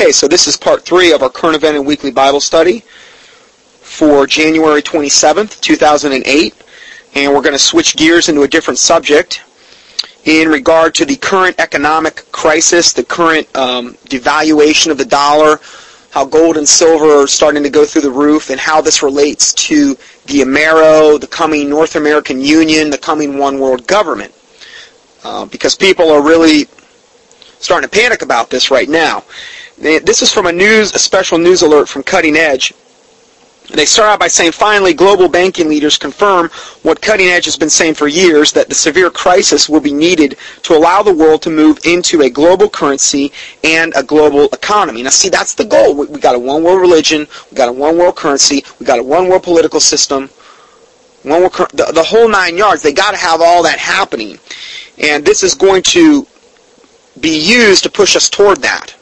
Okay, so this is part three of our current event and weekly Bible study for January 27th, 2008. And we're going to switch gears into a different subject in regard to the current economic crisis, the current um, devaluation of the dollar, how gold and silver are starting to go through the roof, and how this relates to the Amero, the coming North American Union, the coming one world government. Uh, because people are really starting to panic about this right now. This is from a news, a special news alert from Cutting Edge. They start out by saying, finally, global banking leaders confirm what Cutting Edge has been saying for years, that the severe crisis will be needed to allow the world to move into a global currency and a global economy. Now, see, that's the goal. We, we got a one world religion, we got a one world currency, we got a one world political system, one world, the, the whole nine yards. They got to have all that happening. And this is going to be used to push us toward that.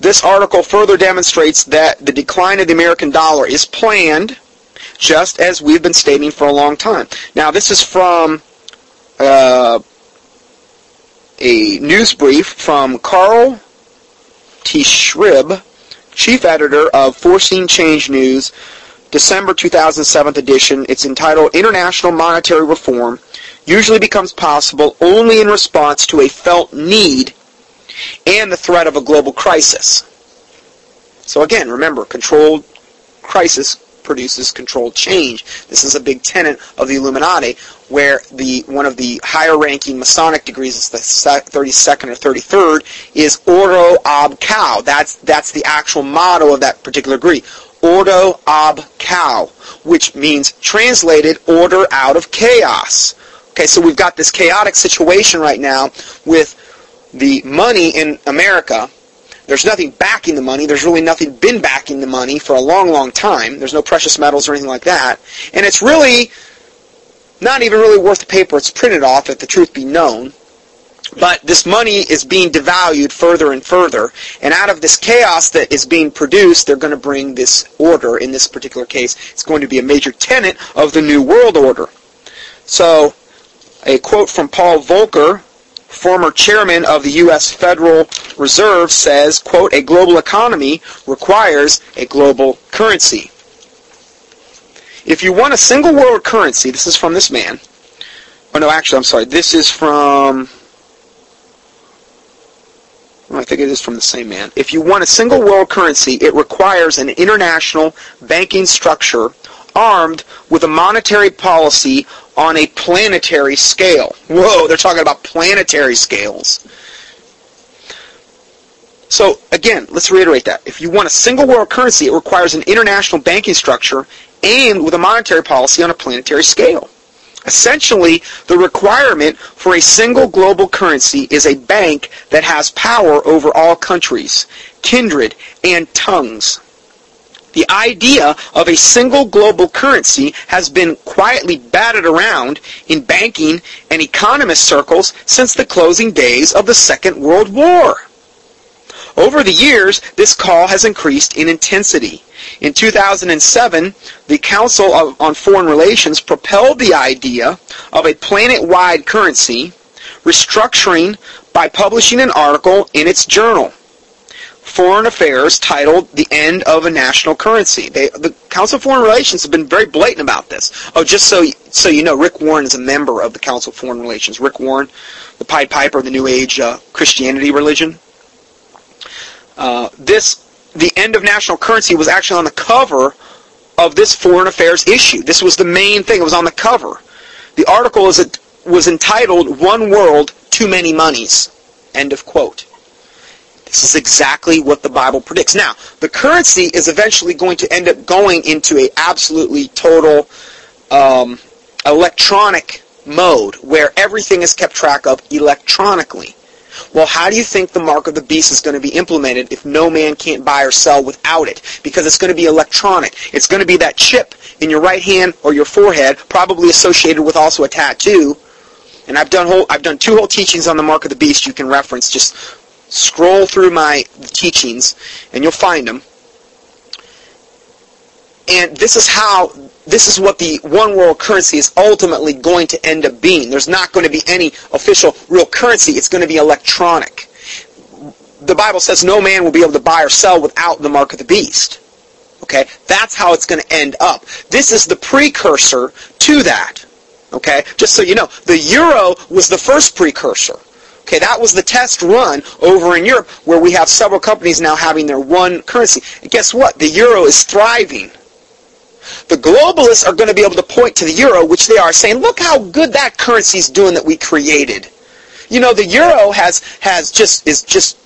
This article further demonstrates that the decline of the American dollar is planned, just as we've been stating for a long time. Now, this is from uh, a news brief from Carl T. Schribb, chief editor of Foreseeing Change News, December 2007 edition. It's entitled International Monetary Reform usually becomes possible only in response to a felt need and the threat of a global crisis. So again, remember, controlled crisis produces controlled change. This is a big tenet of the Illuminati, where the one of the higher-ranking Masonic degrees, is the 32nd or 33rd, is Ordo ab Chao. That's that's the actual motto of that particular degree. Ordo ab Chao, which means translated order out of chaos. Okay, so we've got this chaotic situation right now with the money in America. There's nothing backing the money. There's really nothing been backing the money for a long, long time. There's no precious metals or anything like that. And it's really not even really worth the paper it's printed off, if the truth be known. But this money is being devalued further and further. And out of this chaos that is being produced, they're going to bring this order. In this particular case, it's going to be a major tenet of the New World Order. So, a quote from Paul Volcker, former chairman of the U.S. Federal Reserve, says, quote, a global economy requires a global currency. If you want a single world currency, this is from this man. Oh no, actually, I'm sorry. This is from I think it is from the same man. If you want a single world currency, it requires an international banking structure armed with a monetary policy on a planetary scale. Whoa, they're talking about planetary scales. So again, let's reiterate that. If you want a single world currency, it requires an international banking structure aimed with a monetary policy on a planetary scale. Essentially, the requirement for a single global currency is a bank that has power over all countries, kindred, and tongues. The idea of a single global currency has been quietly batted around in banking and economist circles since the closing days of the Second World War. Over the years, this call has increased in intensity. In 2007, the Council of, on Foreign Relations propelled the idea of a planet-wide currency, restructuring by publishing an article in its journal. Foreign Affairs titled "The End of a National Currency." They, the Council of Foreign Relations have been very blatant about this. Oh, just so so you know, Rick Warren is a member of the Council of Foreign Relations. Rick Warren, the Pied Piper of the New Age uh, Christianity religion. Uh, this the end of national currency was actually on the cover of this foreign affairs issue. This was the main thing. It was on the cover. The article is was entitled "One World, Too Many Monies." End of quote. This is exactly what the Bible predicts. Now, the currency is eventually going to end up going into a absolutely total um, electronic mode where everything is kept track of electronically. Well, how do you think the mark of the beast is going to be implemented if no man can't buy or sell without it? Because it's going to be electronic. It's going to be that chip in your right hand or your forehead, probably associated with also a tattoo. And I've done whole, I've done two whole teachings on the mark of the beast you can reference. Just scroll through my teachings and you'll find them. And this is how, this is what the one world currency is ultimately going to end up being. There's not going to be any official real currency. It's going to be electronic. the Bible says no man will be able to buy or sell without the mark of the beast. Okay? That's how it's going to end up. This is the precursor to that. Okay? Just so you know, the euro was the first precursor. Okay, that was the test run over in Europe where we have several companies now having their one currency. And guess what? The euro is thriving. The globalists are going to be able to point to the euro, which they are, saying, look how good that currency is doing that we created. You know, the euro has, has just, is just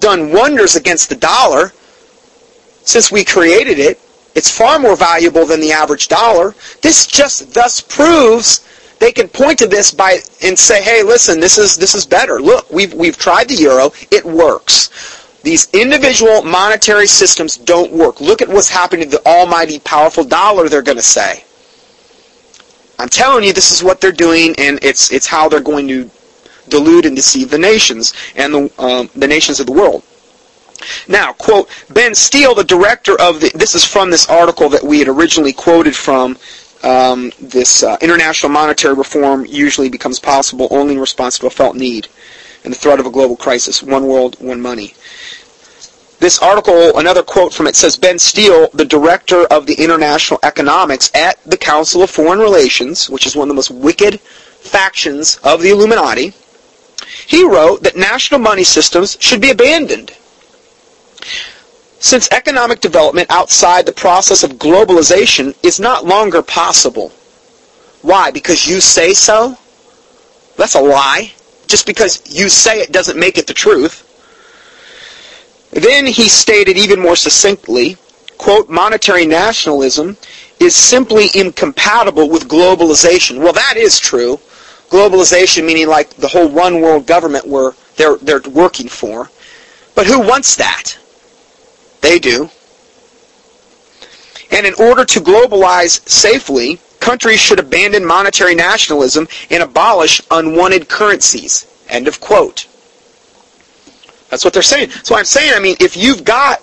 done wonders against the dollar since we created it. It's far more valuable than the average dollar. This just thus proves they can point to this by and say, "Hey, listen, this is this is better. Look, we've we've tried the euro. It works." These individual monetary systems don't work. Look at what's happening to the almighty powerful dollar, they're going to say. I'm telling you, this is what they're doing, and it's, it's how they're going to delude and deceive the nations and the, um, the nations of the world. Now, quote, Benn Steil, the director of the, this is from this article that we had originally quoted from, um, this uh, international monetary reform usually becomes possible only in response to a felt need and the threat of a global crisis. One world, one money. This article, another quote from it says Benn Steil, the director of the international economics at the Council of Foreign Relations, which is one of the most wicked factions of the Illuminati, he wrote that national money systems should be abandoned. Since economic development outside the process of globalization is not longer possible. Why? Because you say so? That's a lie. Just because you say it doesn't make it the truth. Then he stated even more succinctly, quote, monetary nationalism is simply incompatible with globalization. Well, that is true. Globalization meaning like the whole one world government where they're, they're working for. But who wants that? They do. And in order to globalize safely, countries should abandon monetary nationalism and abolish unwanted currencies. End of quote. That's what they're saying. So I'm saying, I mean, if you've got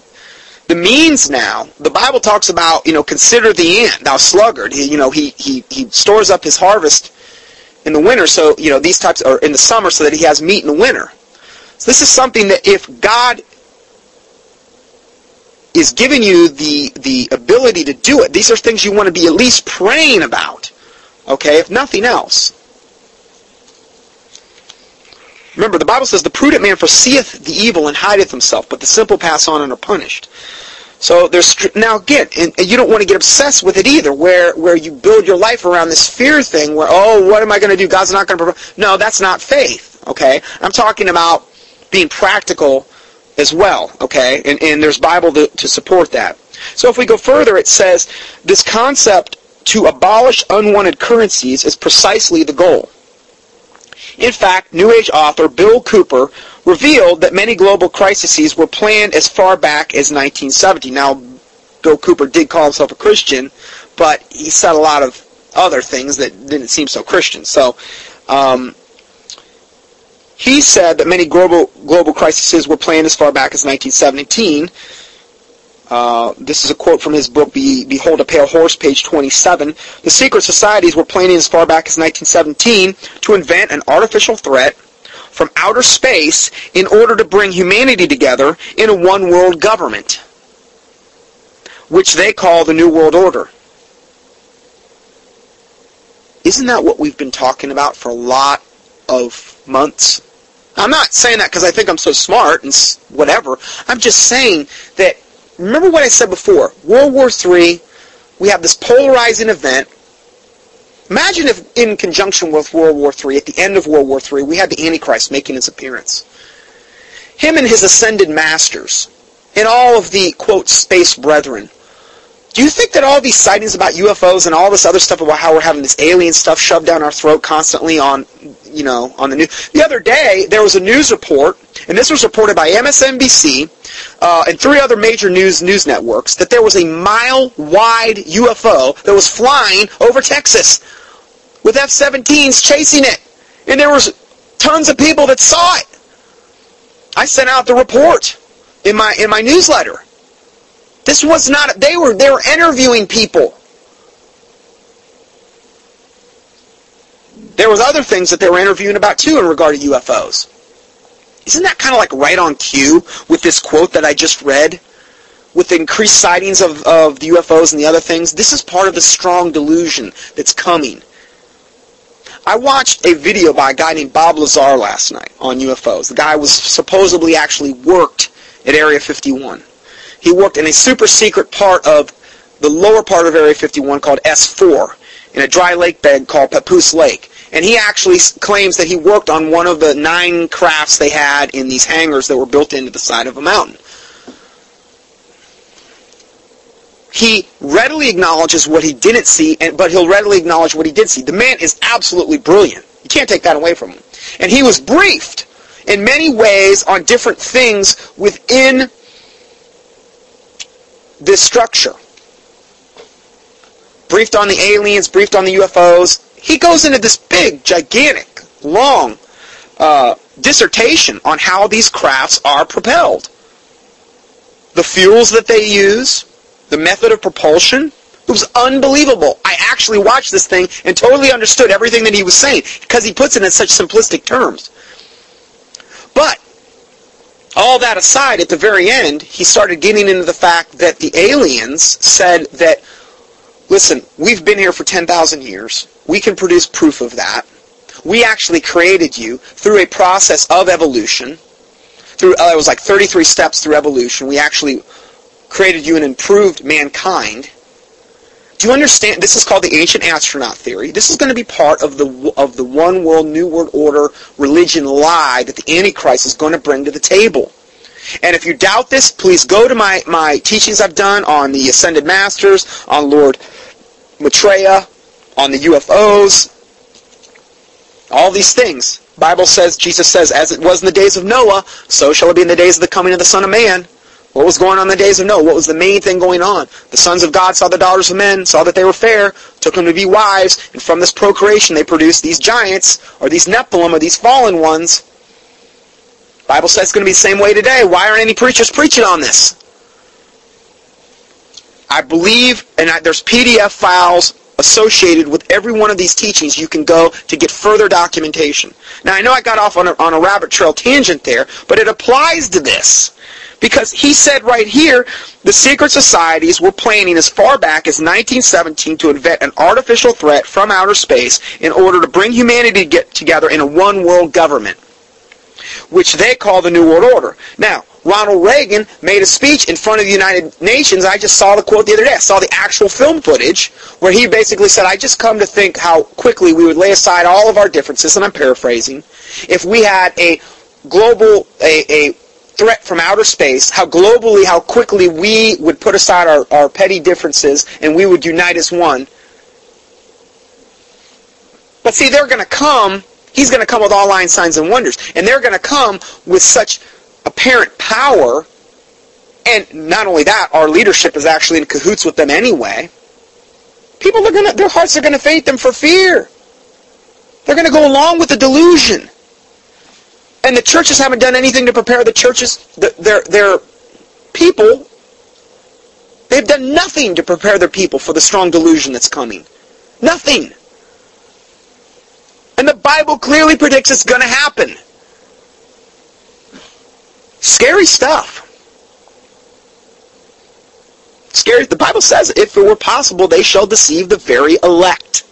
the means now, the Bible talks about, you know, consider the ant, thou sluggard. He, you know, he, he, he stores up his harvest in the winter, so, you know, these types, or in the summer so that he has meat in the winter. So this is something that if God is giving you the, the ability to do it, these are things you want to be at least praying about. Okay, if nothing else. Remember, the Bible says, The prudent man foreseeth the evil and hideth himself, but the simple pass on and are punished. So there's now again, and you don't want to get obsessed with it either, where where you build your life around this fear thing, where oh, what am I going to do? God's not going to provide. No, that's not faith. Okay, I'm talking about being practical as well. Okay, and and there's Bible to, to support that. So if we go further, it says this concept to abolish unwanted currencies is precisely the goal. In fact, New Age author Bill Cooper revealed that many global crises were planned as far back as 1970. Now, Bill Cooper did call himself a Christian, but he said a lot of other things that didn't seem so Christian. So, um, he said that many global global crises were planned as far back as 1917. Uh, this is a quote from his book, Be, Behold a Pale Horse, page 27. The secret societies were planning as far back as 1917 to invent an artificial threat from outer space in order to bring humanity together in a one world government, which they call the New World Order. Isn't that what we've been talking about for a lot of months? I'm not saying that because I think I'm so smart and whatever. I'm just saying that remember what I said before. World War III, we have this polarizing event. Imagine if in conjunction with World War III, at the end of World War III, we had the Antichrist making his appearance. Him and his ascended masters, and all of the, quote, space brethren. Do you think that all these sightings about UFOs and all this other stuff about how we're having this alien stuff shoved down our throat constantly on, you know, on the news? The other day, there was a news report, and this was reported by MSNBC, uh, and three other major news news networks that there was a mile-wide UFO that was flying over Texas with F-17s chasing it, and there was tons of people that saw it. I sent out the report in my in my newsletter. This was not they were they were interviewing people. There was other things that they were interviewing about too in regard to UFOs. Isn't that kind of like right on cue with this quote that I just read? With increased sightings of, of the UFOs and the other things, this is part of the strong delusion that's coming. I watched a video by a guy named Bob Lazar last night on UFOs. The guy was supposedly actually worked at Area 51. He worked in a super secret part of the lower part of Area 51 called S4 in a dry lake bed called Papoose Lake. And he actually claims that he worked on one of the nine crafts they had in these hangars that were built into the side of a mountain. He readily acknowledges what he didn't see, but he'll readily acknowledge what he did see. The man is absolutely brilliant. You can't take that away from him. And he was briefed in many ways on different things within this structure. Briefed on the aliens, briefed on the UFOs. He goes into this big, gigantic, long uh, dissertation on how these crafts are propelled. The fuels that they use, the method of propulsion. It was unbelievable. I actually watched this thing and totally understood everything that he was saying because he puts it in such simplistic terms. But all that aside, at the very end, he started getting into the fact that the aliens said that, listen, we've been here for 10,000 years. We can produce proof of that. We actually created you through a process of evolution. Through uh, it was like 33 steps through evolution. We actually created you and improved mankind. Do you understand? This is called the ancient astronaut theory. This is going to be part of the of the one world, new world order religion lie that the Antichrist is going to bring to the table. And if you doubt this, please go to my, my teachings I've done on the Ascended Masters, on Lord Maitreya, on the UFOs, all these things. Bible says, Jesus says, as it was in the days of Noah, so shall it be in the days of the coming of the Son of Man. What was going on in the days of Noah? What was the main thing going on? The sons of God saw the daughters of men, saw that they were fair, took them to be wives, and from this procreation they produced these giants, or these Nephilim, or these fallen ones. Bible says it's going to be the same way today. Why aren't any preachers preaching on this? I believe, and I, there's PDF files associated with every one of these teachings you can go to get further documentation. Now, I know I got off on a, on a rabbit trail tangent there, but it applies to this. Because he said right here, the secret societies were planning as far back as 1917 to invent an artificial threat from outer space in order to bring humanity to get together in a one world government, which they call the New World Order. Now, Ronald Reagan made a speech in front of the United Nations. I just saw the quote the other day. I saw the actual film footage where he basically said, I just come to think how quickly we would lay aside all of our differences, and I'm paraphrasing, if we had a global, a, a threat from outer space, how globally, how quickly we would put aside our, our petty differences and we would unite as one. But see, they're going to come, he's going to come with all line signs and wonders, and they're going to come with such apparent power, and not only that, our leadership is actually in cahoots with them anyway. People are going to, their hearts are going to faint them for fear. They're going to go along with the delusion. And the churches haven't done anything to prepare the churches, their, their people. They've done nothing to prepare their people for the strong delusion that's coming. Nothing. And the Bible clearly predicts it's going to happen. Scary stuff. Scary. The Bible says, if it were possible, they shall deceive the very elect.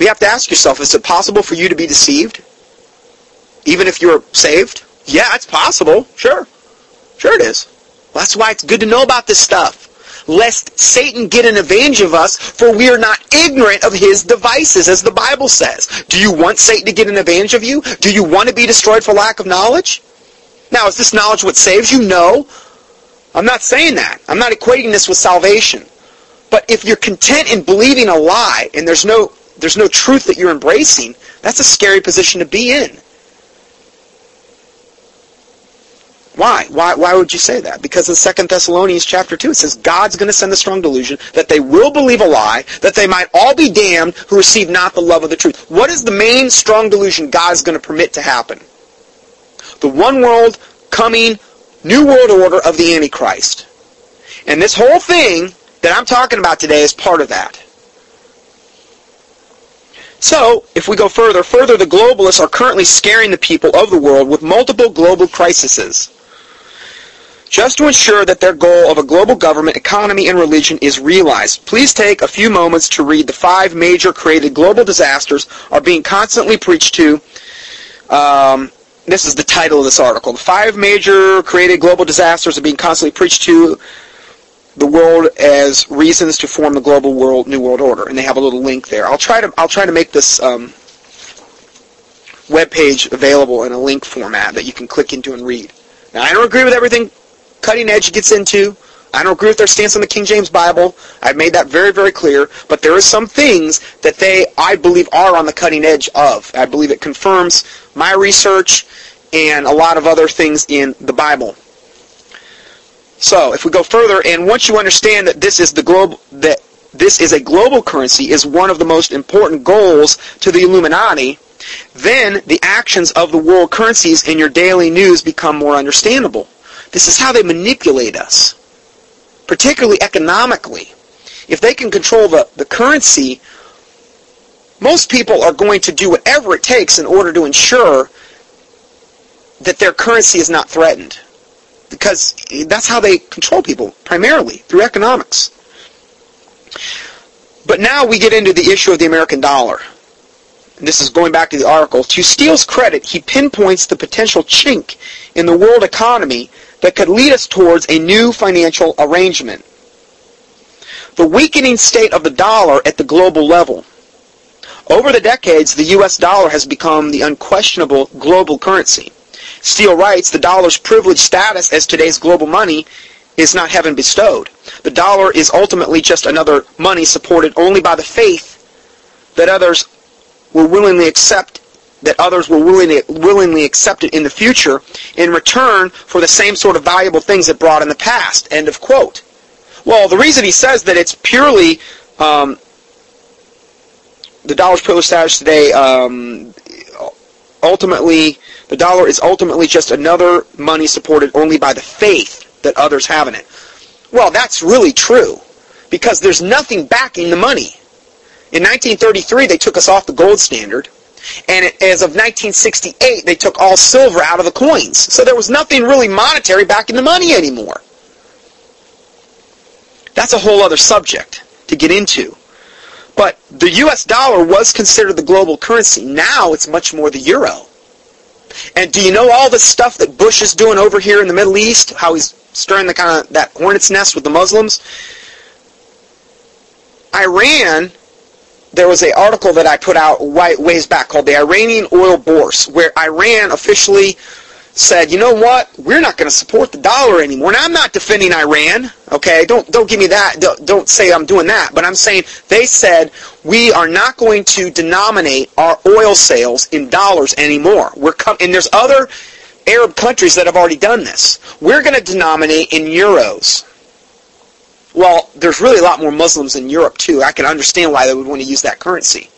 You have to ask yourself, is it possible for you to be deceived? Even if you're saved? Yeah, it's possible. Sure. Sure it is. Well, that's why it's good to know about this stuff. Lest Satan get an advantage of us, for we are not ignorant of his devices, as the Bible says. Do you want Satan to get an advantage of you? Do you want to be destroyed for lack of knowledge? Now, is this knowledge what saves you? No. I'm not saying that. I'm not equating this with salvation. But if you're content in believing a lie, and there's no there's no truth that you're embracing, that's a scary position to be in. Why? Why, why would you say that? Because in 2 Thessalonians chapter 2 it says God's going to send a strong delusion that they will believe a lie, that they might all be damned who receive not the love of the truth. What is the main strong delusion God's going to permit to happen? The one world coming new world order of the Antichrist. And this whole thing that I'm talking about today is part of that. So, if we go further, further, the globalists are currently scaring the people of the world with multiple global crises. Just to ensure that their goal of a global government, economy, and religion is realized, please take a few moments to read the five major created global disasters are being constantly preached to. Um, this is the title of this article. The five major created global disasters are being constantly preached to the world as reasons to form the global world new world order, and they have a little link there. I'll try to I'll try to make this um, web page available in a link format that you can click into and read. Now, I don't agree with everything Cutting Edge gets into. I don't agree with their stance on the King James Bible. I've made that very, very clear. But there are some things that they, I believe, are on the cutting edge of. I believe it confirms my research and a lot of other things in the Bible. So, if we go further, and once you understand that this is the globe that this is a global currency is one of the most important goals to the Illuminati, then the actions of the world currencies in your daily news become more understandable. This is how they manipulate us, particularly economically. If they can control the, the currency, most people are going to do whatever it takes in order to ensure that their currency is not threatened because that's how they control people, primarily, through economics. But now we get into the issue of the American dollar. And this is going back to the article. To Steil's credit, he pinpoints the potential chink in the world economy that could lead us towards a new financial arrangement. The weakening state of the dollar at the global level. Over the decades, the U.S. dollar has become the unquestionable global currency. Steil writes, the dollar's privileged status as today's global money is not heaven bestowed. The dollar is ultimately just another money supported only by the faith that others will willingly accept that others will willingly, willingly accept it in the future in return for the same sort of valuable things it brought in the past. End of quote. Well, the reason he says that it's purely um, the dollar's privileged status today um, ultimately the dollar is ultimately just another money supported only by the faith that others have in it. Well, that's really true because there's nothing backing the money. In 1933, they took us off the gold standard. And as of 1968, they took all silver out of the coins. So there was nothing really monetary backing the money anymore. That's a whole other subject to get into. But the US dollar was considered the global currency. Now it's much more the euro. And do you know all the stuff that Bush is doing over here in the Middle East? How he's stirring the kind of that hornet's nest with the Muslims? Iran, there was an article that I put out ways back called the Iranian Oil Bourse, where Iran officially said, you know what, we're not going to support the dollar anymore. And I'm not defending Iran, okay? Don't don't give me that. Don't, don't say I'm doing that. But I'm saying they said we are not going to denominate our oil sales in dollars anymore. We're com- and there's other Arab countries that have already done this. We're going to denominate in euros. Well, there's really a lot more Muslims in Europe too. I can understand why they would want to use that currency.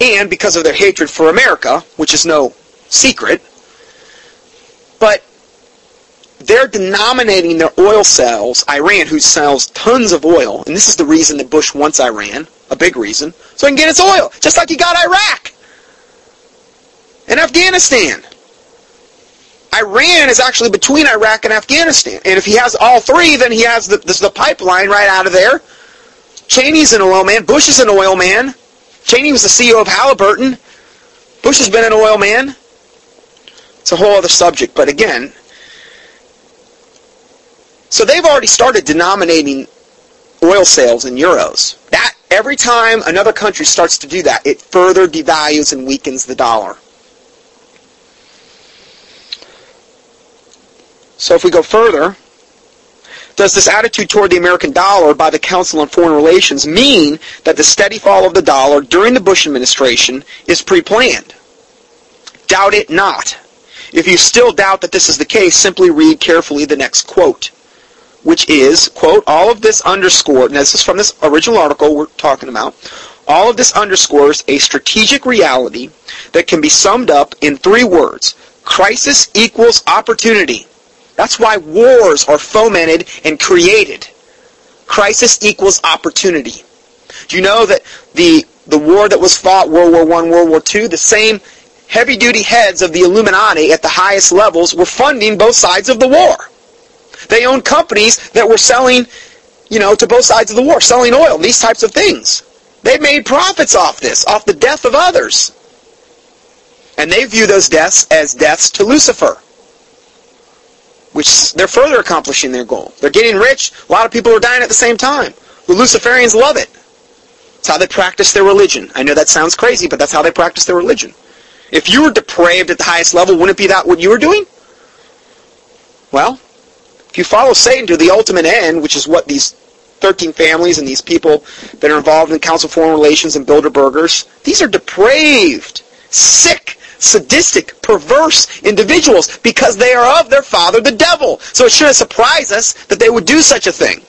And because of their hatred for America, which is no secret, but they're denominating their oil sales, Iran, who sells tons of oil, and this is the reason that Bush wants Iran, a big reason, so he can get its oil, just like he got Iraq and Afghanistan. Iran is actually between Iraq and Afghanistan. And if he has all three, then he has the, the pipeline right out of there. Cheney's an oil man. Bush is an oil man. Cheney was the CEO of Halliburton. Bush has been an oil man. It's a whole other subject, but again, so they've already started denominating oil sales in euros. That every time another country starts to do that, it further devalues and weakens the dollar. So if we go further, does this attitude toward the American dollar by the Council on Foreign Relations mean that the steady fall of the dollar during the Bush administration is pre-planned? Doubt it not. If you still doubt that this is the case, simply read carefully the next quote, which is, quote, all of this underscored, and this is from this original article we're talking about, all of this underscores a strategic reality that can be summed up in three words. Crisis equals opportunity. That's why wars are fomented and created. Crisis equals opportunity. Do you know that the the war that was fought, World War I, World War II, the same heavy-duty heads of the Illuminati at the highest levels were funding both sides of the war. They owned companies that were selling, you know, to both sides of the war, selling oil, these types of things. They made profits off this, off the death of others. And they view those deaths as deaths to Lucifer which they're further accomplishing their goal. They're getting rich. A lot of people are dying at the same time. The Luciferians love it. It's how they practice their religion. I know that sounds crazy, but that's how they practice their religion. If you were depraved at the highest level, wouldn't it be that what you were doing? Well, if you follow Satan to the ultimate end, which is what these 13 families and these people that are involved in Council Foreign Relations and Bilderbergers, these are depraved, sick, sadistic, perverse individuals because they are of their father, the devil. So it shouldn't surprise us that they would do such a thing.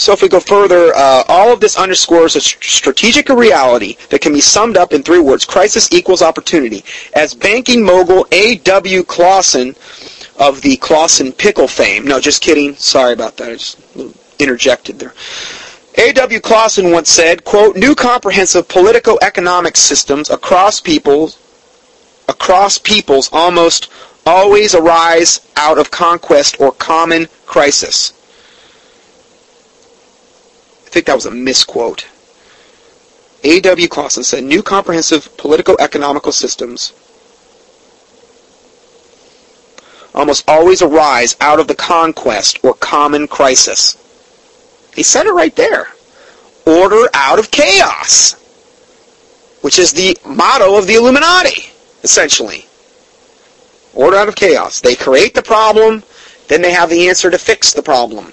So if we go further, uh, all of this underscores a strategic reality that can be summed up in three words. Crisis equals opportunity. As banking mogul A.W. Clausen of the Clausen pickle fame, no, just kidding. Sorry about that. I just interjected there. A.W. Clausen once said, quote, new comprehensive politico-economic systems across peoples, across peoples almost always arise out of conquest or common crisis. I think that was a misquote. A.W. Clausen said, new comprehensive politico-economical systems almost always arise out of the conquest or common crisis. He said it right there. Order out of chaos, which is the motto of the Illuminati, essentially. Order out of chaos. They create the problem, then they have the answer to fix the problem.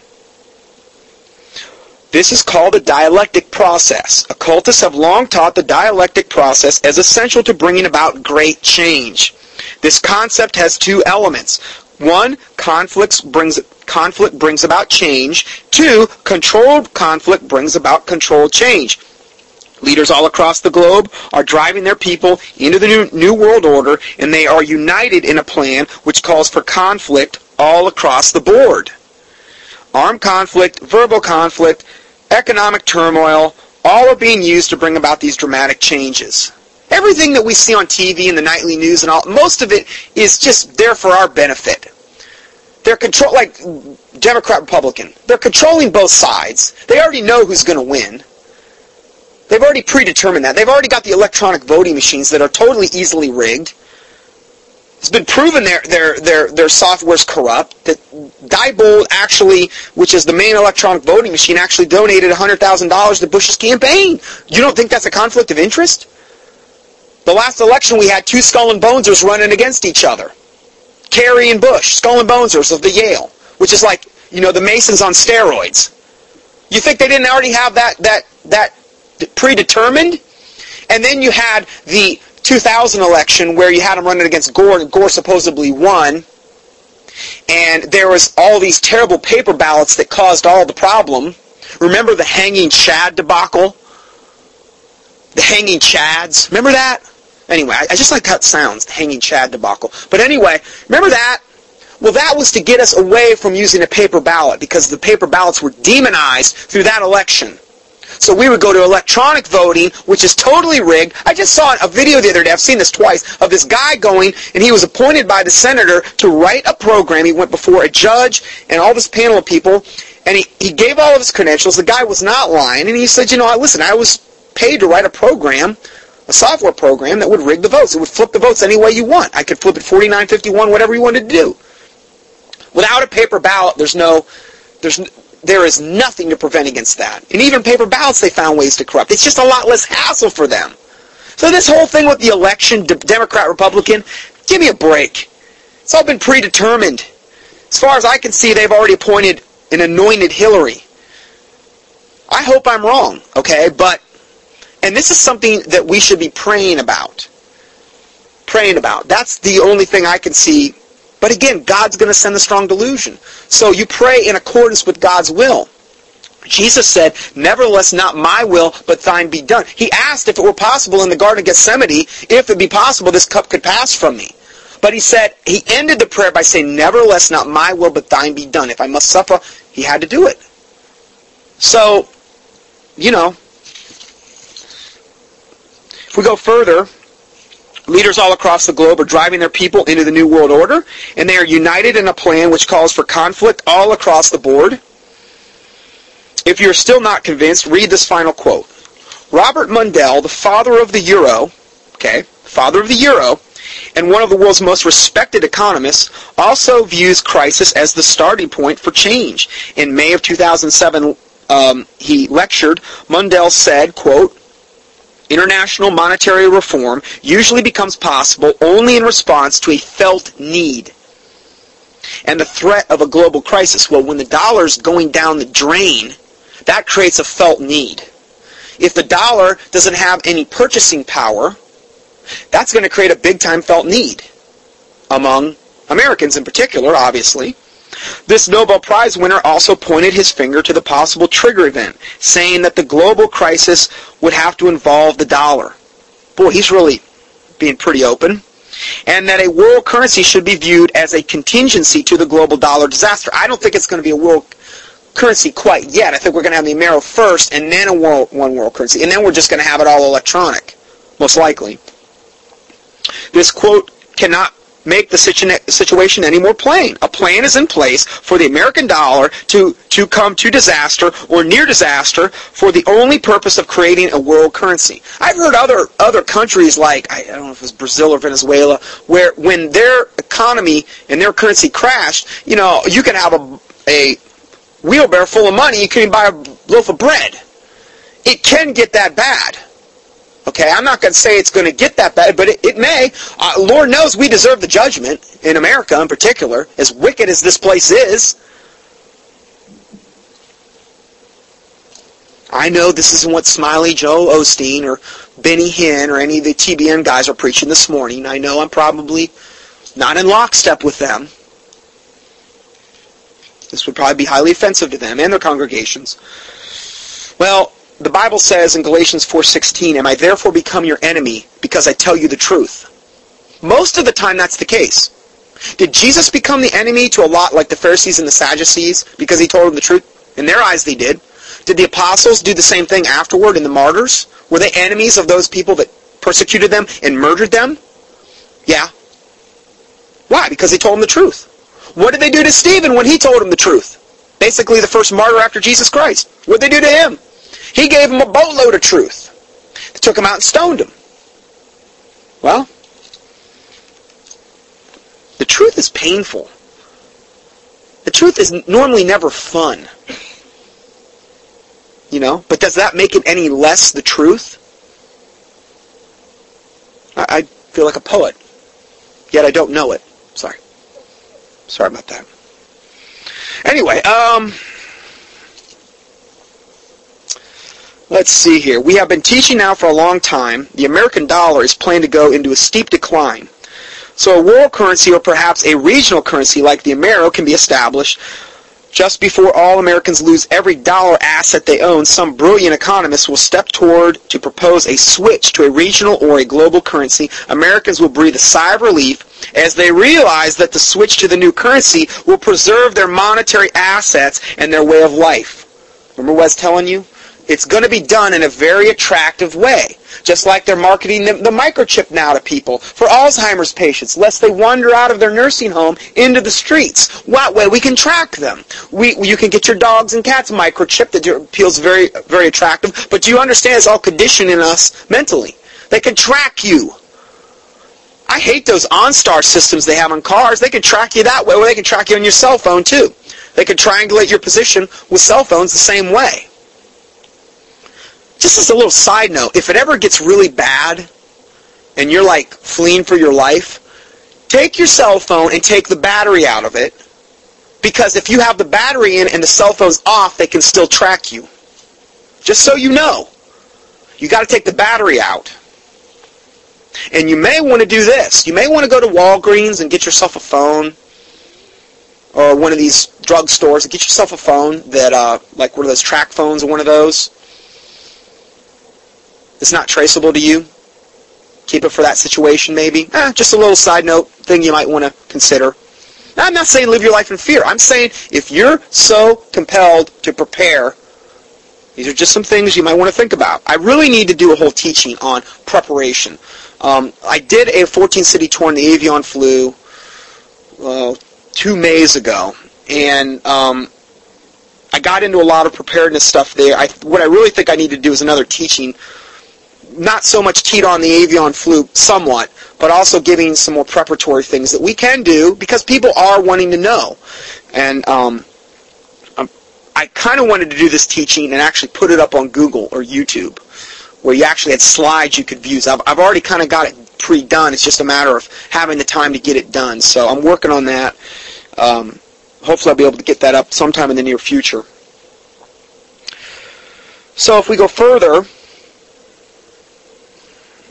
This is called the dialectic process. Occultists have long taught the dialectic process as essential to bringing about great change. This concept has two elements. One, conflicts brings conflict brings about change. Two, controlled conflict brings about controlled change. Leaders all across the globe are driving their people into the new, new world order, and they are united in a plan which calls for conflict all across the board. Armed conflict, verbal conflict, economic turmoil, all are being used to bring about these dramatic changes. Everything that we see on TV and the nightly news and all, most of it is just there for our benefit. They're control like Democrat Republican. They're controlling both sides. They already know who's going to win. They've already predetermined that. They've already got the electronic voting machines that are totally easily rigged. It's been proven their their their their software's corrupt. That Diebold actually, which is the main electronic voting machine, actually donated hundred thousand dollars to Bush's campaign. You don't think that's a conflict of interest? The last election we had two skull and bonesers running against each other. Kerry and Bush, skull and bonesers of the Yale, which is like, you know, the Masons on steroids. You think they didn't already have that, that, that predetermined? And then you had the 2000 election where you had him running against Gore, and Gore supposedly won. And there was all these terrible paper ballots that caused all the problem. Remember the hanging Chad debacle? The hanging Chads? Remember that? Anyway, I, I just like how it sounds, the hanging Chad debacle. But anyway, remember that? Well, that was to get us away from using a paper ballot because the paper ballots were demonized through that election. So we would go to electronic voting, which is totally rigged. I just saw a video the other day, I've seen this twice, of this guy going, and he was appointed by the senator to write a program. He went before a judge and all this panel of people, and he, he gave all of his credentials. The guy was not lying, and he said, you know, listen, I was paid to write a program a software program that would rig the votes. It would flip the votes any way you want. I could flip it 49, 51, whatever you wanted to do. Without a paper ballot, there's no, there's, there is nothing to prevent against that. And even paper ballots, they found ways to corrupt. It's just a lot less hassle for them. So this whole thing with the election, Democrat, Republican, give me a break. It's all been predetermined. As far as I can see, they've already appointed an anointed Hillary. I hope I'm wrong, okay? But and this is something that we should be praying about. Praying about. That's the only thing I can see. But again, God's going to send a strong delusion. So you pray in accordance with God's will. Jesus said, Nevertheless, not my will, but thine be done. He asked if it were possible in the Garden of Gethsemane, if it be possible, this cup could pass from me. But he said, he ended the prayer by saying, Nevertheless, not my will, but thine be done. If I must suffer, He had to do it. So, you know, if we go further, leaders all across the globe are driving their people into the New World Order, and they are united in a plan which calls for conflict all across the board. If you're still not convinced, read this final quote. Robert Mundell, the father of the euro, okay, father of the euro, and one of the world's most respected economists, also views crisis as the starting point for change. In May of 2007, um, he lectured. Mundell said, quote, International monetary reform usually becomes possible only in response to a felt need and the threat of a global crisis. Well, when the dollar's going down the drain, that creates a felt need. If the dollar doesn't have any purchasing power, that's going to create a big time felt need among Americans in particular, obviously. This Nobel Prize winner also pointed his finger to the possible trigger event, saying that the global crisis would have to involve the dollar. Boy, he's really being pretty open. And that a world currency should be viewed as a contingency to the global dollar disaster. I don't think it's going to be a world currency quite yet. I think we're going to have the Amero first and then a world, one world currency. And then we're just going to have it all electronic, most likely. This quote cannot make the situation any more plain. A plan is in place for the American dollar to, to come to disaster or near disaster for the only purpose of creating a world currency. I've heard other, other countries like, I don't know if it was Brazil or Venezuela, where when their economy and their currency crashed, you know, you can have a, a wheelbarrow full of money, you can buy a loaf of bread. It can get that bad. Okay, I'm not going to say it's going to get that bad, but it, it may. Uh, Lord knows we deserve the judgment, in America in particular, as wicked as this place is. I know this isn't what Smiley Joe Osteen or Benny Hinn or any of the TBN guys are preaching this morning. I know I'm probably not in lockstep with them. This would probably be highly offensive to them and their congregations. Well, the Bible says in Galatians 4:16, "Am I therefore become your enemy because I tell you the truth?" Most of the time that's the case. Did Jesus become the enemy to a lot like the Pharisees and the Sadducees because he told them the truth? In their eyes they did. Did the apostles do the same thing afterward in the martyrs? Were they enemies of those people that persecuted them and murdered them? Yeah. Why? Because they told them the truth. What did they do to Stephen when he told them the truth? Basically the first martyr after Jesus Christ. What did they do to him? He gave him a boatload of truth. They took him out and stoned him. Well, the truth is painful. The truth is normally never fun. You know, but does that make it any less the truth? I, I feel like a poet, yet I don't know it. Sorry. Sorry about that. Anyway, um, Let's see here. We have been teaching now for a long time. The American dollar is planned to go into a steep decline. So a world currency or perhaps a regional currency like the Amero can be established just before all Americans lose every dollar asset they own, some brilliant economists will step toward to propose a switch to a regional or a global currency. Americans will breathe a sigh of relief as they realize that the switch to the new currency will preserve their monetary assets and their way of life. Remember what I was telling you? It's going to be done in a very attractive way. Just like they're marketing the, the, microchip now to people for Alzheimer's patients, lest they wander out of their nursing home into the streets. That way we can track them. We, you can get your dogs and cats microchip that feels very, very attractive. But do you understand it's all conditioning us mentally? They can track you. I hate those OnStar systems they have on cars. They can track you that way, or they can track you on your cell phone too. They can triangulate your position with cell phones the same way just as a little side note, if it ever gets really bad and you're like fleeing for your life, take your cell phone and take the battery out of it. Because if you have the battery in and the cell phone's off, they can still track you. Just so you know. You got to take the battery out. And you may want to do this. You may want to go to Walgreens and get yourself a phone or one of these drug stores and get yourself a phone that, uh, like one of those TracFones or one of those it's not traceable to you. Keep it for that situation maybe. Eh, just a little side note thing you might want to consider. Now, I'm not saying live your life in fear. I'm saying if you're so compelled to prepare, these are just some things you might want to think about. I really need to do a whole teaching on preparation. Um, I did a 14-city tour in the Avian flu uh, two Mays ago, and um, I got into a lot of preparedness stuff there. I, what I really think I need to do is another teaching, not so much teed on the Avian flu somewhat, but also giving some more preparatory things that we can do because people are wanting to know. And um, I kind of wanted to do this teaching and actually put it up on Google or YouTube where you actually had slides you could view. I've, I've already kind of got it pre-done. It's just a matter of having the time to get it done. So I'm working on that. Um, hopefully I'll be able to get that up sometime in the near future. So if we go further,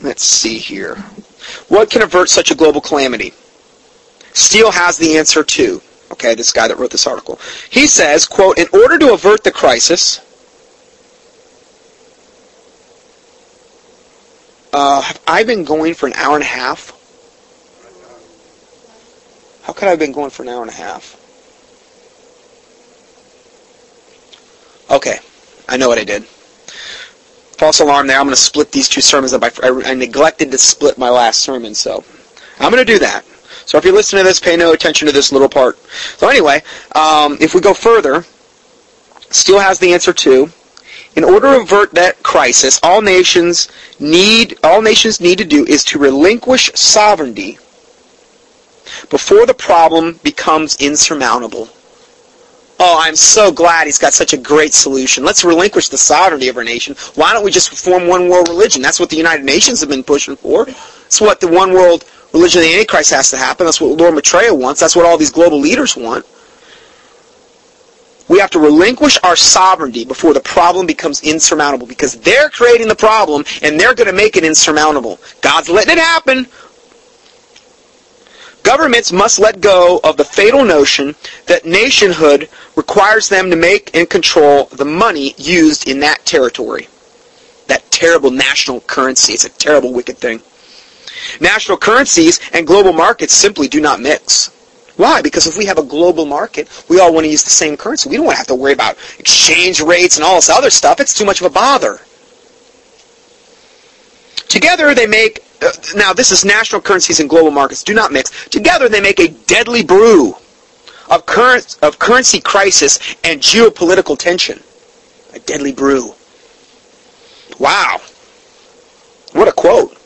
let's see here. What can avert such a global calamity? Steil has the answer too. Okay, this guy that wrote this article. He says, quote, in order to avert the crisis, uh, have I been going for an hour and a half? How could I have been going for an hour and a half? Okay, I know what I did. False alarm there. I'm going to split these two sermons up. I, I, I neglected to split my last sermon, so I'm going to do that. So if you're listening to this, pay no attention to this little part. So anyway, um, if we go further, Steil has the answer too. In order to avert that crisis, all nations need all nations need to do is to relinquish sovereignty before the problem becomes insurmountable. Oh, I'm so glad he's got such a great solution. Let's relinquish the sovereignty of our nation. Why don't we just form one world religion? That's what the United Nations have been pushing for. It's what the one world religion of the Antichrist has to happen. That's what Lord Maitreya wants. That's what all these global leaders want. We have to relinquish our sovereignty before the problem becomes insurmountable because they're creating the problem and they're going to make it insurmountable. God's letting it happen. Governments must let go of the fatal notion that nationhood requires them to make and control the money used in that territory. That terrible national currency. It's a terrible, wicked thing. National currencies and global markets simply do not mix. Why? Because if we have a global market, we all want to use the same currency. We don't want to have to worry about exchange rates and all this other stuff. It's too much of a bother. Together they make, uh, now this is national currencies and global markets do not mix. Together they make a deadly brew of, current, of currency crisis and geopolitical tension. A deadly brew. Wow. What a quote.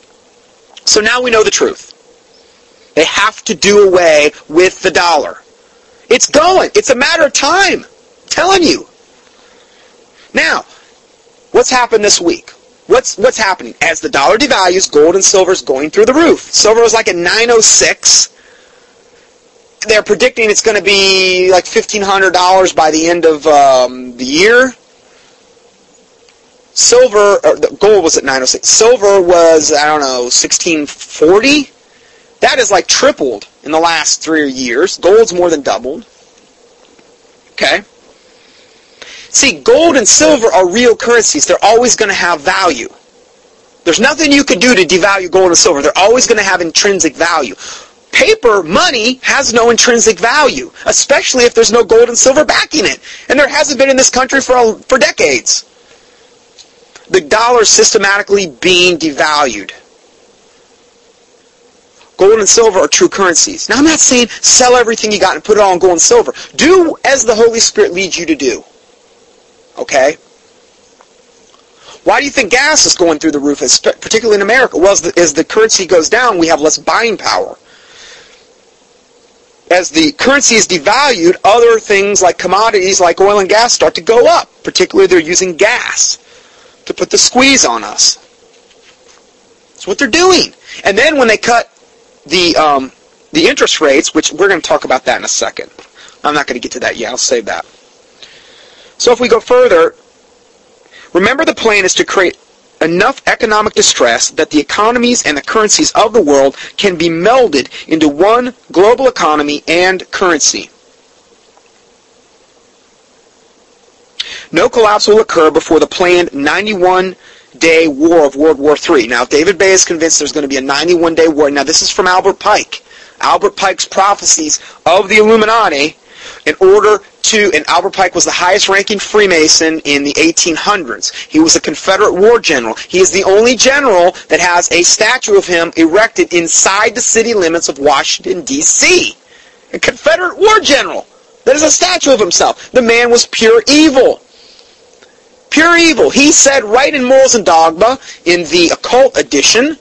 So now we know the truth. They have to do away with the dollar. It's going. It's a matter of time. I'm telling you. Now, what's happened this week? What's what's happening? As the dollar devalues, gold and silver is going through the roof. Silver was like a 906. They're predicting it's going to be like $1,500 by the end of um, the year. Silver, or gold was at 906. Silver was, I don't know, 1640. That is like tripled in the last three years. Gold's more than doubled. Okay? See, gold and silver are real currencies. They're always going to have value. There's nothing you can do to devalue gold and silver. They're always going to have intrinsic value. Paper, money, has no intrinsic value, especially if there's no gold and silver backing it. And there hasn't been in this country for, for decades. The dollar is systematically being devalued. Gold and silver are true currencies. Now, I'm not saying sell everything you got and put it all in gold and silver. Do as the Holy Spirit leads you to do. Okay? Why do you think gas is going through the roof, particularly in America? Well, as the, as the currency goes down, we have less buying power. As the currency is devalued, other things like commodities like oil and gas start to go up. Particularly, they're using gas to put the squeeze on us. That's what they're doing. And then when they cut the um, the interest rates, which we're going to talk about that in a second. I'm not going to get to that yet. I'll save that. So if we go further, remember the plan is to create enough economic distress that the economies and the currencies of the world can be melded into one global economy and currency. No collapse will occur before the planned 91 day war of World War III. Now, David Bay is convinced there's going to be a 91 day war. Now, this is from Albert Pike. Albert Pike's prophecies of the Illuminati in order to, and Albert Pike was the highest ranking Freemason in the 1800s. He was a Confederate war general. He is the only general that has a statue of him erected inside the city limits of Washington, D.C. A Confederate war general. That is a statue of himself. The man was pure evil. Pure evil. He said right in Morals and Dogma, in the occult edition,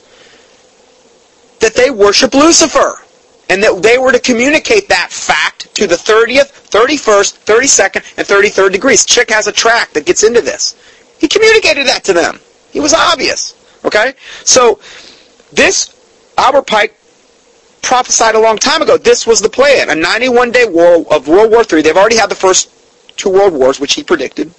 that they worship Lucifer. And that they were to communicate that fact to the 30th, 31st, 32nd, and 33rd degrees. Chick has a track that gets into this. He communicated that to them. He was obvious. Okay? So, this, Albert Pike prophesied a long time ago. This was the plan. A 91-day war of World War III. They've already had the first two world wars, which he predicted.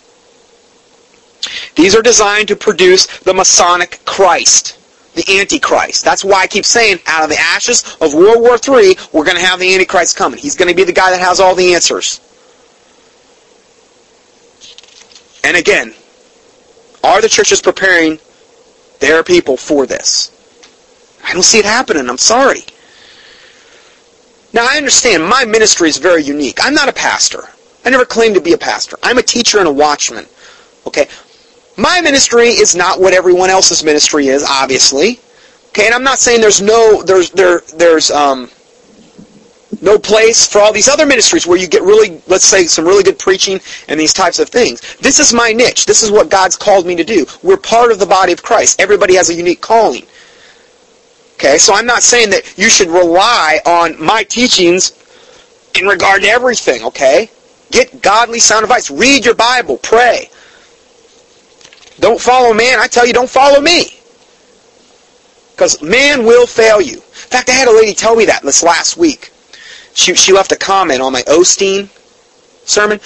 These are designed to produce the Masonic Christ the Antichrist. That's why I keep saying, out of the ashes of World War III, we're going to have the Antichrist coming. He's going to be the guy that has all the answers. And again, are the churches preparing their people for this? I don't see it happening. I'm sorry. Now, I understand my ministry is very unique. I'm not a pastor. I never claimed to be a pastor. I'm a teacher and a watchman. Okay? My ministry is not what everyone else's ministry is, obviously. Okay, and I'm not saying there's no there's there there's um no place for all these other ministries where you get really let's say some really good preaching and these types of things. This is my niche. This is what God's called me to do. We're part of the body of Christ. Everybody has a unique calling. Okay, so I'm not saying that you should rely on my teachings in regard to everything, okay? Get godly sound advice. Read your Bible. Pray. Don't follow man. I tell you, don't follow me. Because man will fail you. In fact, I had a lady tell me that this last week. She, she left a comment on my Osteen sermon.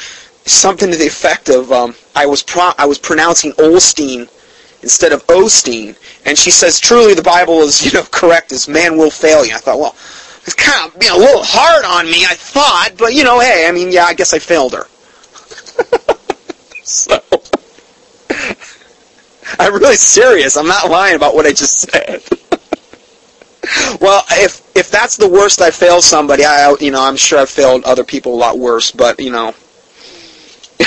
Something to the effect of, um, I, was pro- I was pronouncing Olstein instead of Osteen. And she says, truly the Bible is, you know, correct as man will fail you. I thought, well, it's kind of being a little hard on me, I thought. But, you know, hey, I mean, yeah, I guess I failed her. so... I'm really serious. I'm not lying about what I just said. well, if if that's the worst I failed somebody, I you know I'm sure I've failed other people a lot worse. But you know.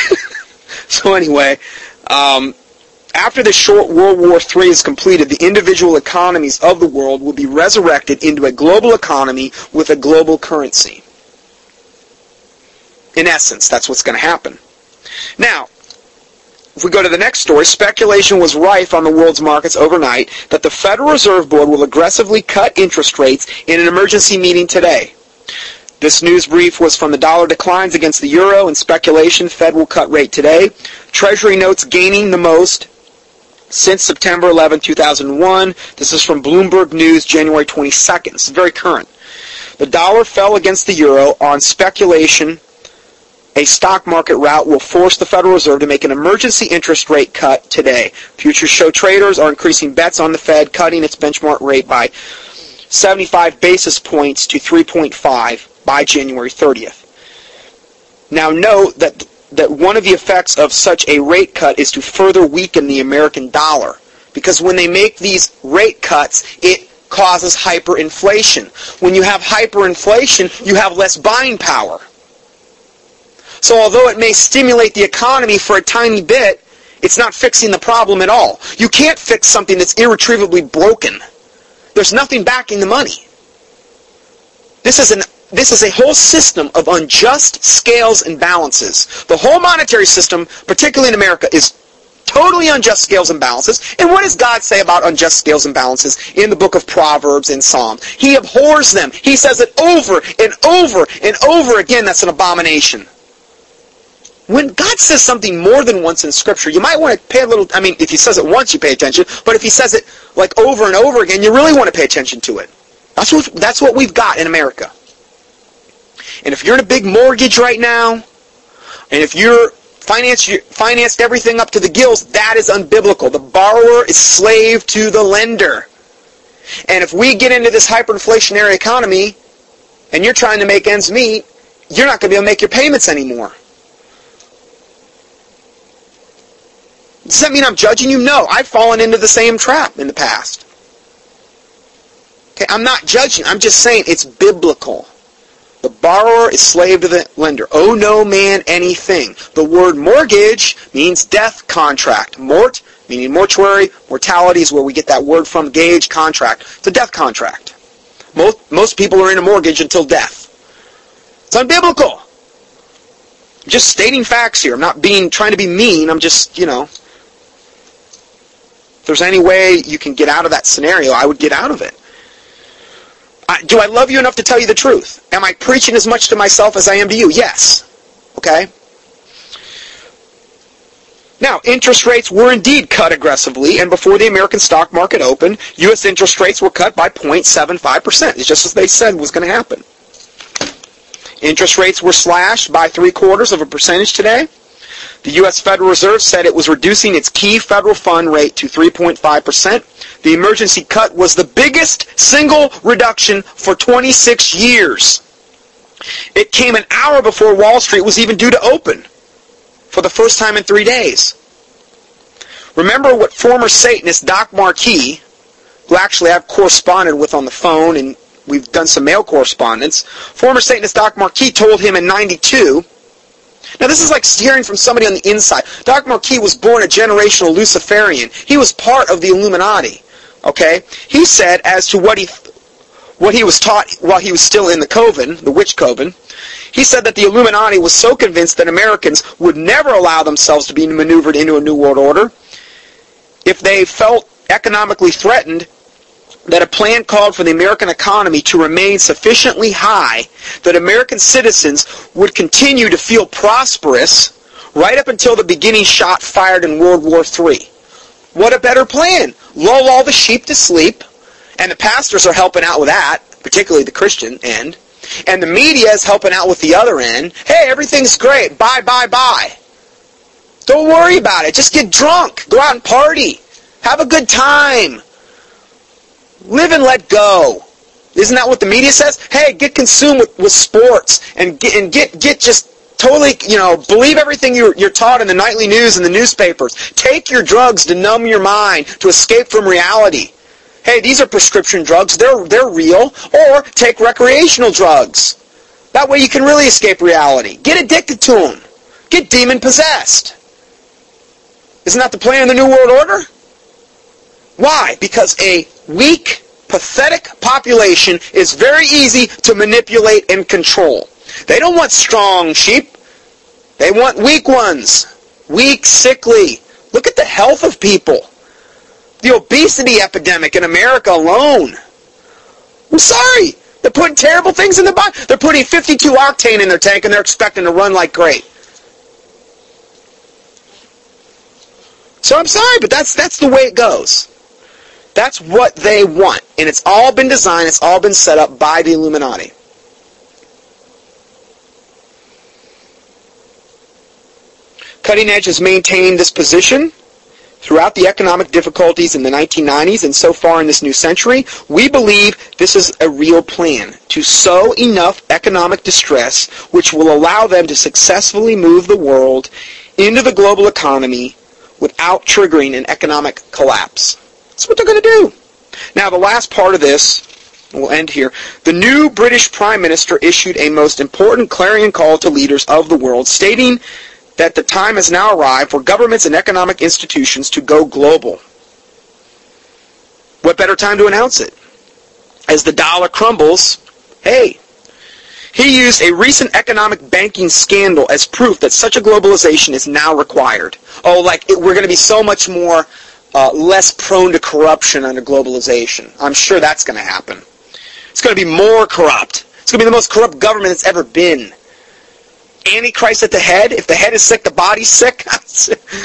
so anyway, um, after the short World War III is completed, the individual economies of the world will be resurrected into a global economy with a global currency. In essence, that's what's going to happen. Now, if we go to the next story, speculation was rife on the world's markets overnight that the Federal Reserve Board will aggressively cut interest rates in an emergency meeting today. This news brief was from the dollar declines against the euro and speculation Fed will cut rate today. Treasury notes gaining the most since September 11, 2001. This is from Bloomberg News, January 22nd. This is very current. The dollar fell against the euro on speculation a stock market rout will force the Federal Reserve to make an emergency interest rate cut today. Futures show traders are increasing bets on the Fed, cutting its benchmark rate by 75 basis points to 3.5 by January 30th. Now note that that one of the effects of such a rate cut is to further weaken the American dollar. Because when they make these rate cuts, it causes hyperinflation. When you have hyperinflation, you have less buying power. So although it may stimulate the economy for a tiny bit, it's not fixing the problem at all. You can't fix something that's irretrievably broken. There's nothing backing the money. This is an this is a whole system of unjust scales and balances. The whole monetary system, particularly in America, is totally unjust scales and balances. And what does God say about unjust scales and balances in the book of Proverbs and Psalms? He abhors them. He says it over and over and over again. That's an abomination when God says something more than once in Scripture, you might want to pay a little, I mean, if he says it once, you pay attention, but if he says it like over and over again, you really want to pay attention to it. That's what, that's what we've got in America. And if you're in a big mortgage right now, and if you're financed, financed everything up to the gills, that is unbiblical. The borrower is slave to the lender. And if we get into this hyperinflationary economy, and you're trying to make ends meet, you're not going to be able to make your payments anymore. Does that mean I'm judging you? No. I've fallen into the same trap in the past. Okay, I'm not judging. I'm just saying it's biblical. The borrower is slave to the lender. Owe no man anything. The word mortgage means death contract. Mort, meaning mortuary. Mortality is where we get that word from. Gage, contract. It's a death contract. Most, most people are in a mortgage until death. It's unbiblical. I'm just stating facts here. I'm not being trying to be mean. I'm just, you know, there's any way you can get out of that scenario, I would get out of it. I, do I love you enough to tell you the truth? Am I preaching as much to myself as I am to you? Yes. Okay? Now, interest rates were indeed cut aggressively, and before the American stock market opened, U.S. interest rates were cut by 0.75%. It's just as they said was going to happen. Interest rates were slashed by three quarters of a percentage today. The U.S. Federal Reserve said it was reducing its key federal fund rate to 3.5%. The emergency cut was the biggest single reduction for 26 years. It came an hour before Wall Street was even due to open for the first time in three days. Remember what former Satanist Doc Marquis, who actually I've corresponded with on the phone and we've done some mail correspondence, former Satanist Doc Marquis told him in 92 now this is like hearing from somebody on the inside. Doc Marquis was born a generational Luciferian. He was part of the Illuminati. Okay? He said as to what he what he was taught while he was still in the coven, the witch coven, he said that the Illuminati was so convinced that Americans would never allow themselves to be maneuvered into a new world order if they felt economically threatened that a plan called for the American economy to remain sufficiently high that American citizens would continue to feel prosperous right up until the beginning shot fired in World War III. What a better plan! Lull all the sheep to sleep, and the pastors are helping out with that, particularly the Christian end, and the media is helping out with the other end. Hey, everything's great. Bye, bye, bye. Don't worry about it. Just get drunk. Go out and party. Have a good time. Live and let go. Isn't that what the media says? Hey, get consumed with, with sports and get and get get just totally, you know, believe everything you're, you're taught in the nightly news and the newspapers. Take your drugs to numb your mind, to escape from reality. Hey, these are prescription drugs. They're, they're real. Or take recreational drugs. That way you can really escape reality. Get addicted to them. Get demon possessed. Isn't that the plan of the New World Order? Why? Because a weak, pathetic population is very easy to manipulate and control. They don't want strong sheep. They want weak ones. Weak, sickly. Look at the health of people. The obesity epidemic in America alone. I'm sorry. They're putting terrible things in the body. They're putting 52 octane in their tank and they're expecting to run like great. So I'm sorry, but that's that's the way it goes. That's what they want. And it's all been designed, it's all been set up by the Illuminati. Cutting Edge has maintained this position throughout the economic difficulties in the 1990s and so far in this new century. We believe this is a real plan to sow enough economic distress which will allow them to successfully move the world into the global economy without triggering an economic collapse. That's what they're going to do. Now, the last part of this, we'll end here. The new British Prime Minister issued a most important clarion call to leaders of the world, stating that the time has now arrived for governments and economic institutions to go global. What better time to announce it? As the dollar crumbles, hey, he used a recent economic banking scandal as proof that such a globalization is now required. Oh, like it, we're going to be so much more uh, less prone to corruption under globalization. I'm sure that's going to happen. It's going to be more corrupt. It's going to be the most corrupt government that's ever been. Antichrist at the head. If the head is sick, the body's sick.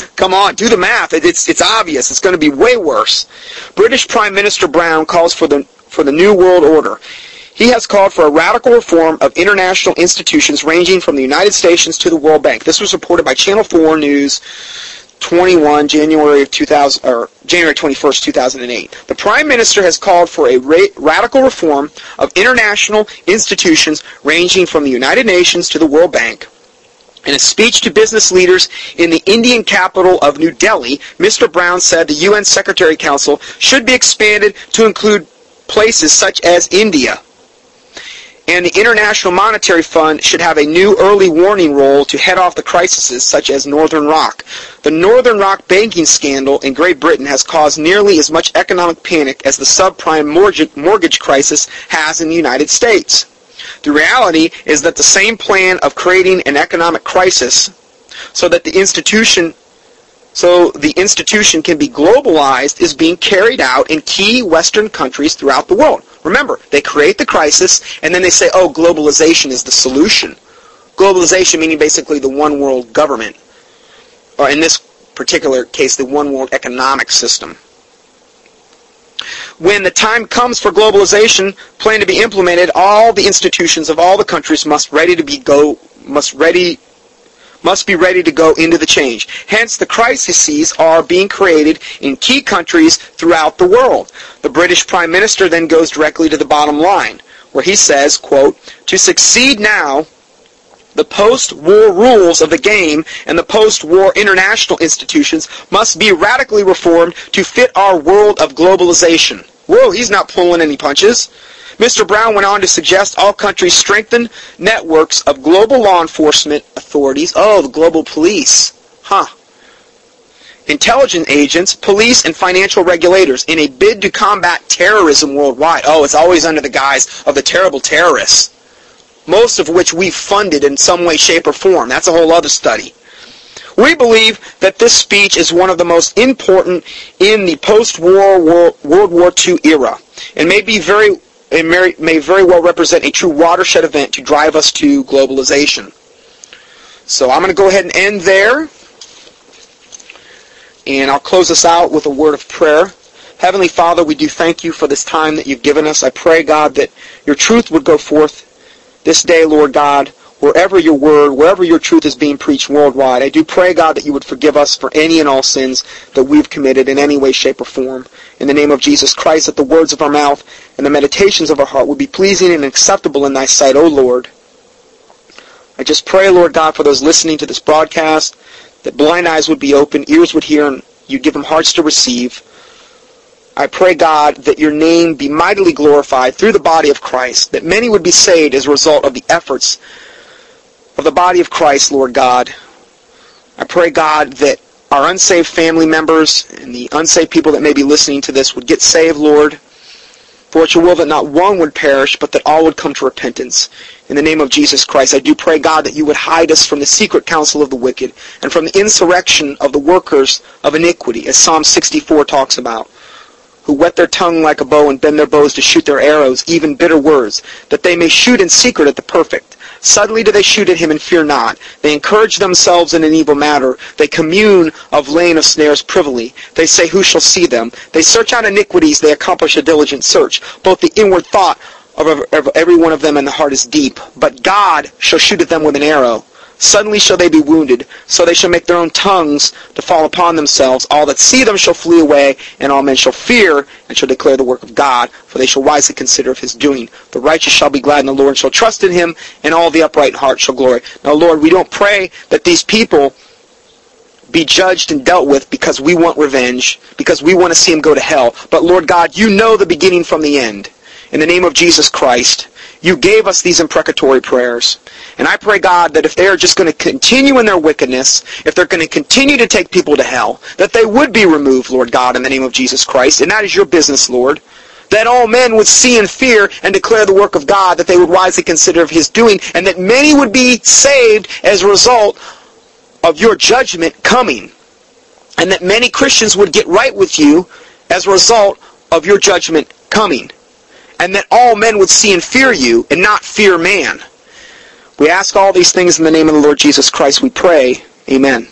Come on, do the math. It's it's obvious. It's going to be way worse. British Prime Minister Brown calls for the for the new world order. He has called for a radical reform of international institutions ranging from the United States to the World Bank. This was reported by Channel 4 News 21, January of 2000, or January 21st, 2008. The Prime Minister has called for a ra- radical reform of international institutions ranging from the United Nations to the World Bank. In a speech to business leaders in the Indian capital of New Delhi, Mr. Brown said the UN Secretary Council should be expanded to include places such as India. And the International Monetary Fund should have a new early warning role to head off the crises such as Northern Rock. The Northern Rock banking scandal in Great Britain has caused nearly as much economic panic as the subprime mortgage crisis has in the United States. The reality is that the same plan of creating an economic crisis so that the institution so the institution can be globalized is being carried out in key Western countries throughout the world. Remember, they create the crisis and then they say, oh, globalization is the solution. Globalization meaning basically the one world government, or in this particular case, the one world economic system. When the time comes for globalization plan to be implemented, all the institutions of all the countries must ready to be go must ready must be ready to go into the change. Hence, the crises are being created in key countries throughout the world. The British Prime Minister then goes directly to the bottom line, where he says, quote, To succeed now, the post-war rules of the game and the post-war international institutions must be radically reformed to fit our world of globalization. Whoa, he's not pulling any punches. Mr. Brown went on to suggest all countries strengthen networks of global law enforcement authorities. Oh, the global police. Huh. Intelligence agents, police, and financial regulators in a bid to combat terrorism worldwide. Oh, it's always under the guise of the terrible terrorists. Most of which we've funded in some way, shape, or form. That's a whole other study. We believe that this speech is one of the most important in the post-war World War II era and may be very it may, may very well represent a true watershed event to drive us to globalization. So I'm going to go ahead and end there. And I'll close us out with a word of prayer. Heavenly Father, we do thank you for this time that you've given us. I pray, God, that your truth would go forth this day, Lord God, wherever your word, wherever your truth is being preached worldwide. I do pray, God, that you would forgive us for any and all sins that we've committed in any way, shape, or form. In the name of Jesus Christ, that the words of our mouth and the meditations of our heart would be pleasing and acceptable in thy sight, O Lord. I just pray, Lord God, for those listening to this broadcast, that blind eyes would be open, ears would hear, and you'd give them hearts to receive. I pray, God, that your name be mightily glorified through the body of Christ, that many would be saved as a result of the efforts of the body of Christ, Lord God. I pray, God, that our unsaved family members and the unsaved people that may be listening to this would get saved, Lord. For it's your will that not one would perish, but that all would come to repentance. In the name of Jesus Christ, I do pray, God, that you would hide us from the secret counsel of the wicked and from the insurrection of the workers of iniquity, as Psalm 64 talks about, who whet their tongue like a bow and bend their bows to shoot their arrows, even bitter words, that they may shoot in secret at the perfect. Suddenly do they shoot at him and fear not. They encourage themselves in an evil matter. They commune of laying of snares privily. They say, Who shall see them? They search out iniquities. They accomplish a diligent search. Both the inward thought of every one of them and the heart is deep. But God shall shoot at them with an arrow. Suddenly shall they be wounded, so they shall make their own tongues to fall upon themselves. All that see them shall flee away, and all men shall fear, and shall declare the work of God, for they shall wisely consider of his doing. The righteous shall be glad in the Lord, and shall trust in him, and all the upright in heart shall glory. Now, Lord, we don't pray that these people be judged and dealt with because we want revenge, because we want to see them go to hell. But Lord God, you know the beginning from the end. In the name of Jesus Christ, you gave us these imprecatory prayers. And I pray, God, that if they are just going to continue in their wickedness, if they're going to continue to take people to hell, that they would be removed, Lord God, in the name of Jesus Christ. And that is your business, Lord. That all men would see and fear and declare the work of God, that they would wisely consider of his doing, and that many would be saved as a result of your judgment coming. And that many Christians would get right with you as a result of your judgment coming and that all men would see and fear you and not fear man. We ask all these things in the name of the Lord Jesus Christ. We pray. Amen.